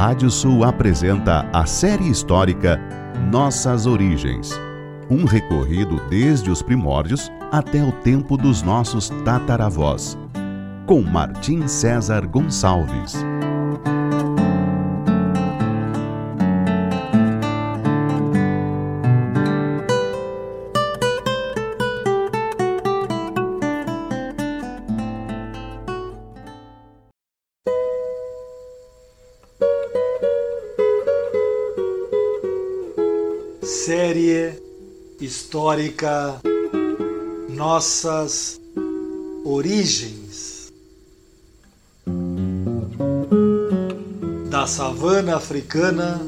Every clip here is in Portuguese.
Rádio Sul apresenta a série histórica Nossas Origens. Um recorrido desde os primórdios até o tempo dos nossos tataravós. Com Martim César Gonçalves. Série histórica Nossas Origens. Da savana africana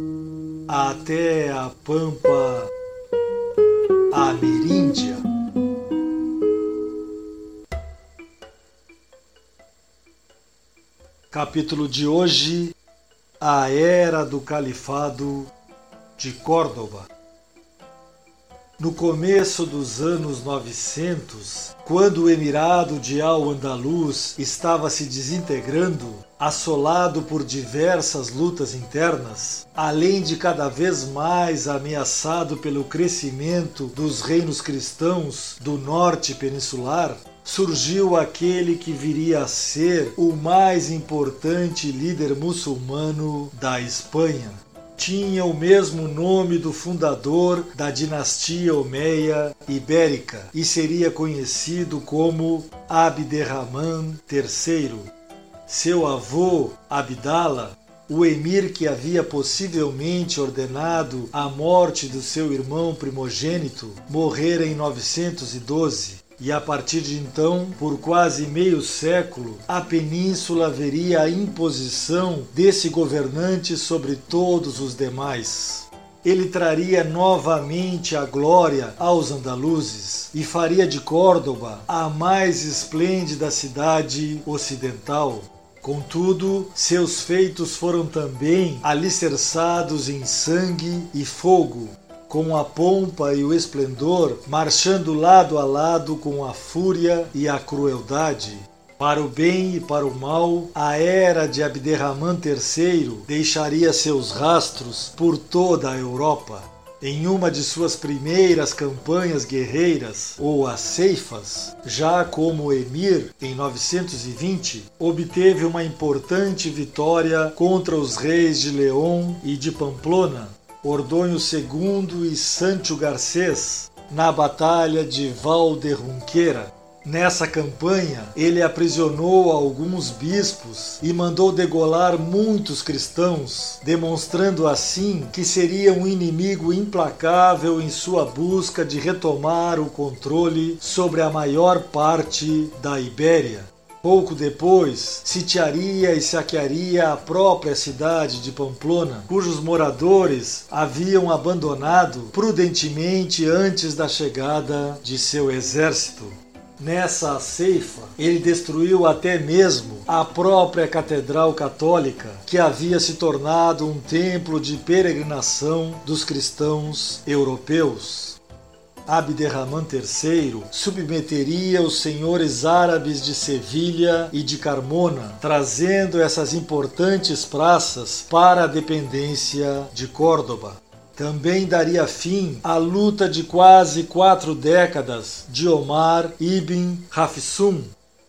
até a pampa ameríndia. Capítulo de hoje: A Era do Califado de Córdoba. No começo dos anos 900, quando o Emirado de Al-Andalus estava se desintegrando, assolado por diversas lutas internas, além de cada vez mais ameaçado pelo crescimento dos reinos cristãos do norte peninsular, surgiu aquele que viria a ser o mais importante líder muçulmano da Espanha tinha o mesmo nome do fundador da dinastia Omeia Ibérica e seria conhecido como Abderrahman III. Seu avô, Abdala, o emir que havia possivelmente ordenado a morte do seu irmão primogênito, morrera em 912 e a partir de então, por quase meio século, a península veria a imposição desse governante sobre todos os demais. Ele traria novamente a glória aos andaluzes e faria de Córdoba a mais esplêndida cidade ocidental. Contudo, seus feitos foram também alicerçados em sangue e fogo, com a pompa e o esplendor, marchando lado a lado com a fúria e a crueldade. Para o bem e para o mal, a era de Abderrahman III deixaria seus rastros por toda a Europa. Em uma de suas primeiras campanhas guerreiras, ou as ceifas, já como emir em 920, obteve uma importante vitória contra os reis de León e de Pamplona, Ordonho II e Sancho Garcês na Batalha de Valderrunqueira. Nessa campanha, ele aprisionou alguns bispos e mandou degolar muitos cristãos, demonstrando assim que seria um inimigo implacável em sua busca de retomar o controle sobre a maior parte da Ibéria. Pouco depois, sitiaria e saquearia a própria cidade de Pamplona, cujos moradores haviam abandonado prudentemente antes da chegada de seu exército. Nessa ceifa, ele destruiu até mesmo a própria Catedral Católica, que havia se tornado um templo de peregrinação dos cristãos europeus. Abderrahman III submeteria os senhores árabes de Sevilha e de Carmona, trazendo essas importantes praças para a dependência de Córdoba. Também daria fim à luta de quase quatro décadas de Omar ibn Hafsum,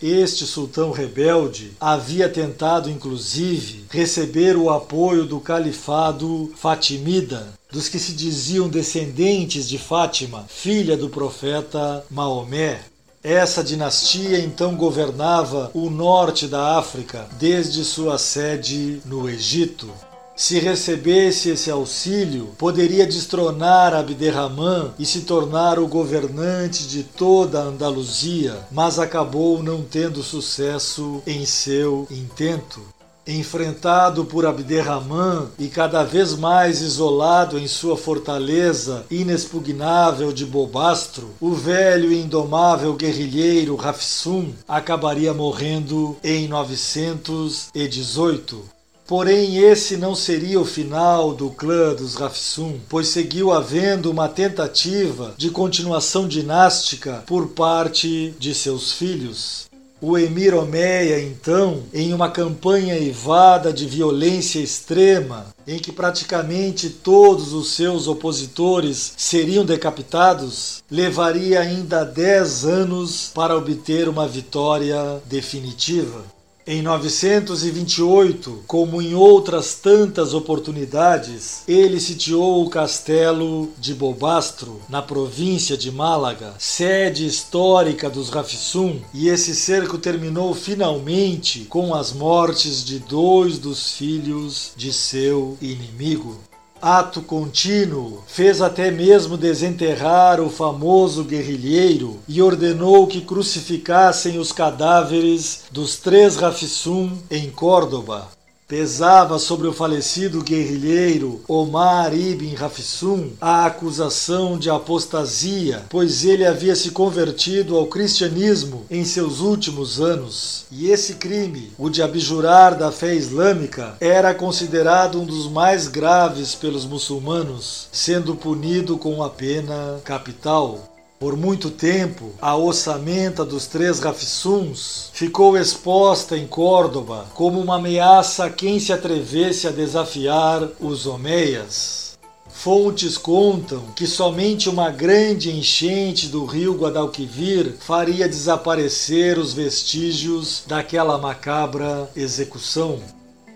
este sultão rebelde havia tentado, inclusive, receber o apoio do califado Fatimida, dos que se diziam descendentes de Fátima, filha do profeta Maomé. Essa dinastia então governava o norte da África desde sua sede no Egito. Se recebesse esse auxílio, poderia destronar Abderrahman e se tornar o governante de toda a Andaluzia, mas acabou não tendo sucesso em seu intento. Enfrentado por Abderrahman e cada vez mais isolado em sua fortaleza inexpugnável de Bobastro, o velho e indomável guerrilheiro Rafsum acabaria morrendo em 918. Porém, esse não seria o final do clã dos Rafsum, pois seguiu havendo uma tentativa de continuação dinástica por parte de seus filhos. O emir Omeia, então, em uma campanha evada de violência extrema, em que praticamente todos os seus opositores seriam decapitados, levaria ainda dez anos para obter uma vitória definitiva. Em 928, como em outras tantas oportunidades, ele sitiou o castelo de Bobastro, na província de Málaga, sede histórica dos Rafisum, e esse cerco terminou finalmente com as mortes de dois dos filhos de seu inimigo ato contínuo, fez até mesmo desenterrar o famoso guerrilheiro e ordenou que crucificassem os cadáveres dos três Rafissum em Córdoba pesava sobre o falecido guerrilheiro Omar ibn Rafsum a acusação de apostasia, pois ele havia se convertido ao cristianismo em seus últimos anos. E esse crime, o de abjurar da fé islâmica, era considerado um dos mais graves pelos muçulmanos, sendo punido com a pena capital. Por muito tempo, a ossamenta dos três Rafsuns ficou exposta em Córdoba como uma ameaça a quem se atrevesse a desafiar os Omeias. Fontes contam que somente uma grande enchente do rio Guadalquivir faria desaparecer os vestígios daquela macabra execução.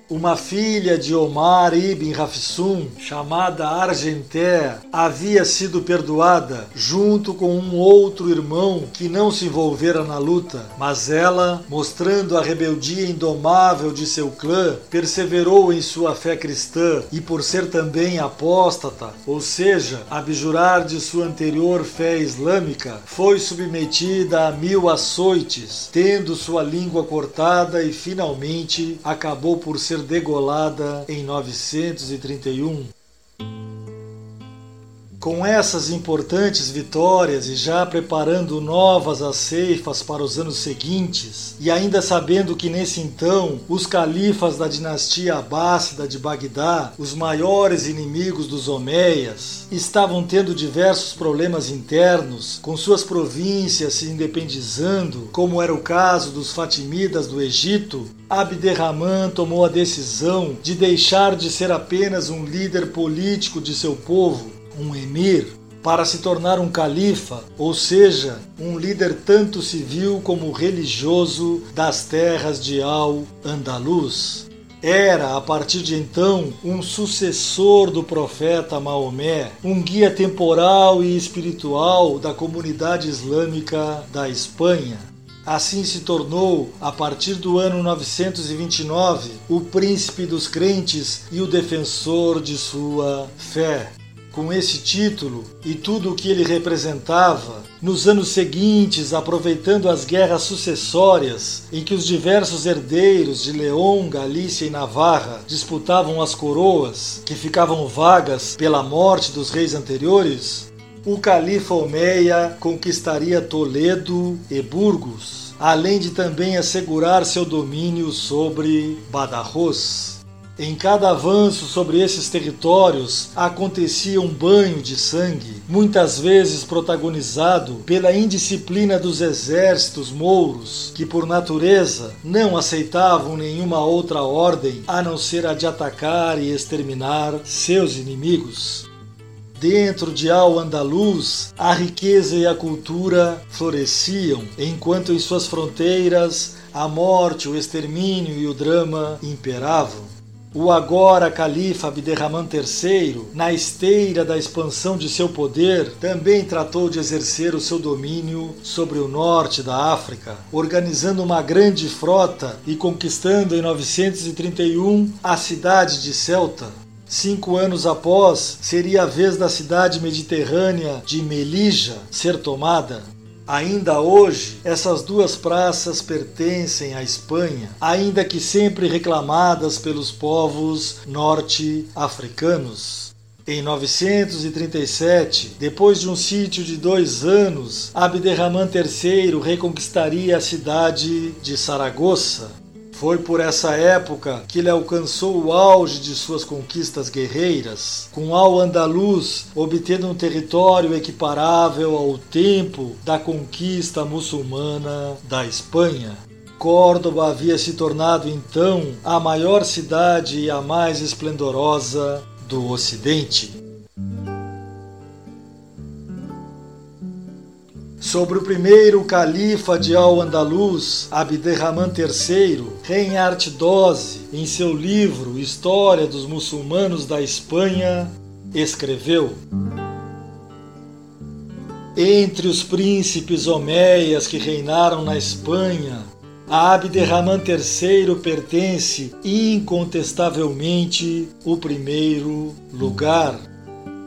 Uma filha de Omar ibn Rafsum, chamada Argenté, havia sido perdoada junto com um outro irmão que não se envolvera na luta, mas ela, mostrando a rebeldia indomável de seu clã, perseverou em sua fé cristã e por ser também apóstata, ou seja, abjurar de sua anterior fé islâmica, foi submetida a mil açoites, tendo sua língua cortada e finalmente acabou por ser ser degolada em 931 com essas importantes vitórias e já preparando novas aceifas para os anos seguintes, e ainda sabendo que nesse então os califas da dinastia abássida de Bagdá, os maiores inimigos dos Omeias, estavam tendo diversos problemas internos, com suas províncias se independizando, como era o caso dos Fatimidas do Egito, Abderrahman tomou a decisão de deixar de ser apenas um líder político de seu povo um emir, para se tornar um califa, ou seja, um líder tanto civil como religioso das terras de Al-Andalus. Era, a partir de então, um sucessor do profeta Maomé, um guia temporal e espiritual da comunidade islâmica da Espanha. Assim se tornou, a partir do ano 929, o príncipe dos crentes e o defensor de sua fé com esse título e tudo o que ele representava, nos anos seguintes, aproveitando as guerras sucessórias em que os diversos herdeiros de León, Galícia e Navarra disputavam as coroas, que ficavam vagas pela morte dos reis anteriores, o califa Omeia conquistaria Toledo e Burgos, além de também assegurar seu domínio sobre Badajoz. Em cada avanço sobre esses territórios acontecia um banho de sangue, muitas vezes protagonizado pela indisciplina dos exércitos mouros, que por natureza não aceitavam nenhuma outra ordem a não ser a de atacar e exterminar seus inimigos. Dentro de Al-Andalus, a riqueza e a cultura floresciam, enquanto em suas fronteiras a morte, o extermínio e o drama imperavam. O agora califa Abderrahman III, na esteira da expansão de seu poder, também tratou de exercer o seu domínio sobre o norte da África, organizando uma grande frota e conquistando em 931 a cidade de Celta. Cinco anos após, seria a vez da cidade mediterrânea de Melija ser tomada. Ainda hoje, essas duas praças pertencem à Espanha, ainda que sempre reclamadas pelos povos norte-africanos. Em 937, depois de um sítio de dois anos, Abderrahman III reconquistaria a cidade de Saragoça, foi por essa época que ele alcançou o auge de suas conquistas guerreiras, com Al-Andalus obtendo um território equiparável ao tempo da conquista muçulmana da Espanha. Córdoba havia se tornado então a maior cidade e a mais esplendorosa do Ocidente. Sobre o primeiro califa de Al-Andalus, Abderrahman III, Reinhard Dose, em seu livro História dos Muçulmanos da Espanha, escreveu: Entre os príncipes homéias que reinaram na Espanha, a Abderrahman III pertence incontestavelmente o primeiro lugar.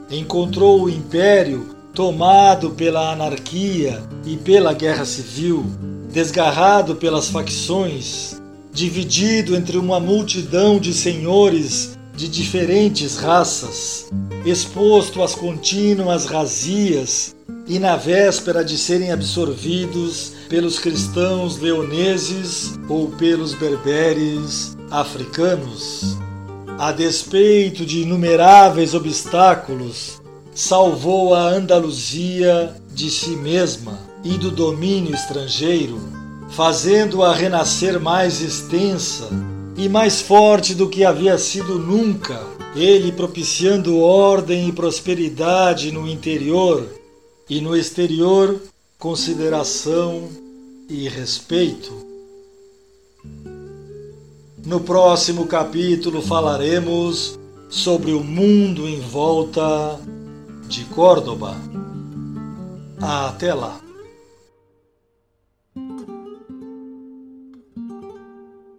Encontrou o império tomado pela anarquia e pela guerra civil, desgarrado pelas facções, dividido entre uma multidão de senhores de diferentes raças, exposto às contínuas razias e na véspera de serem absorvidos pelos cristãos leoneses ou pelos berberes africanos. A despeito de inumeráveis obstáculos, salvou a Andaluzia de si mesma e do domínio estrangeiro, fazendo-a renascer mais extensa e mais forte do que havia sido nunca, ele propiciando ordem e prosperidade no interior e no exterior, consideração e respeito. No próximo capítulo falaremos sobre o mundo em volta de Córdoba. Até lá!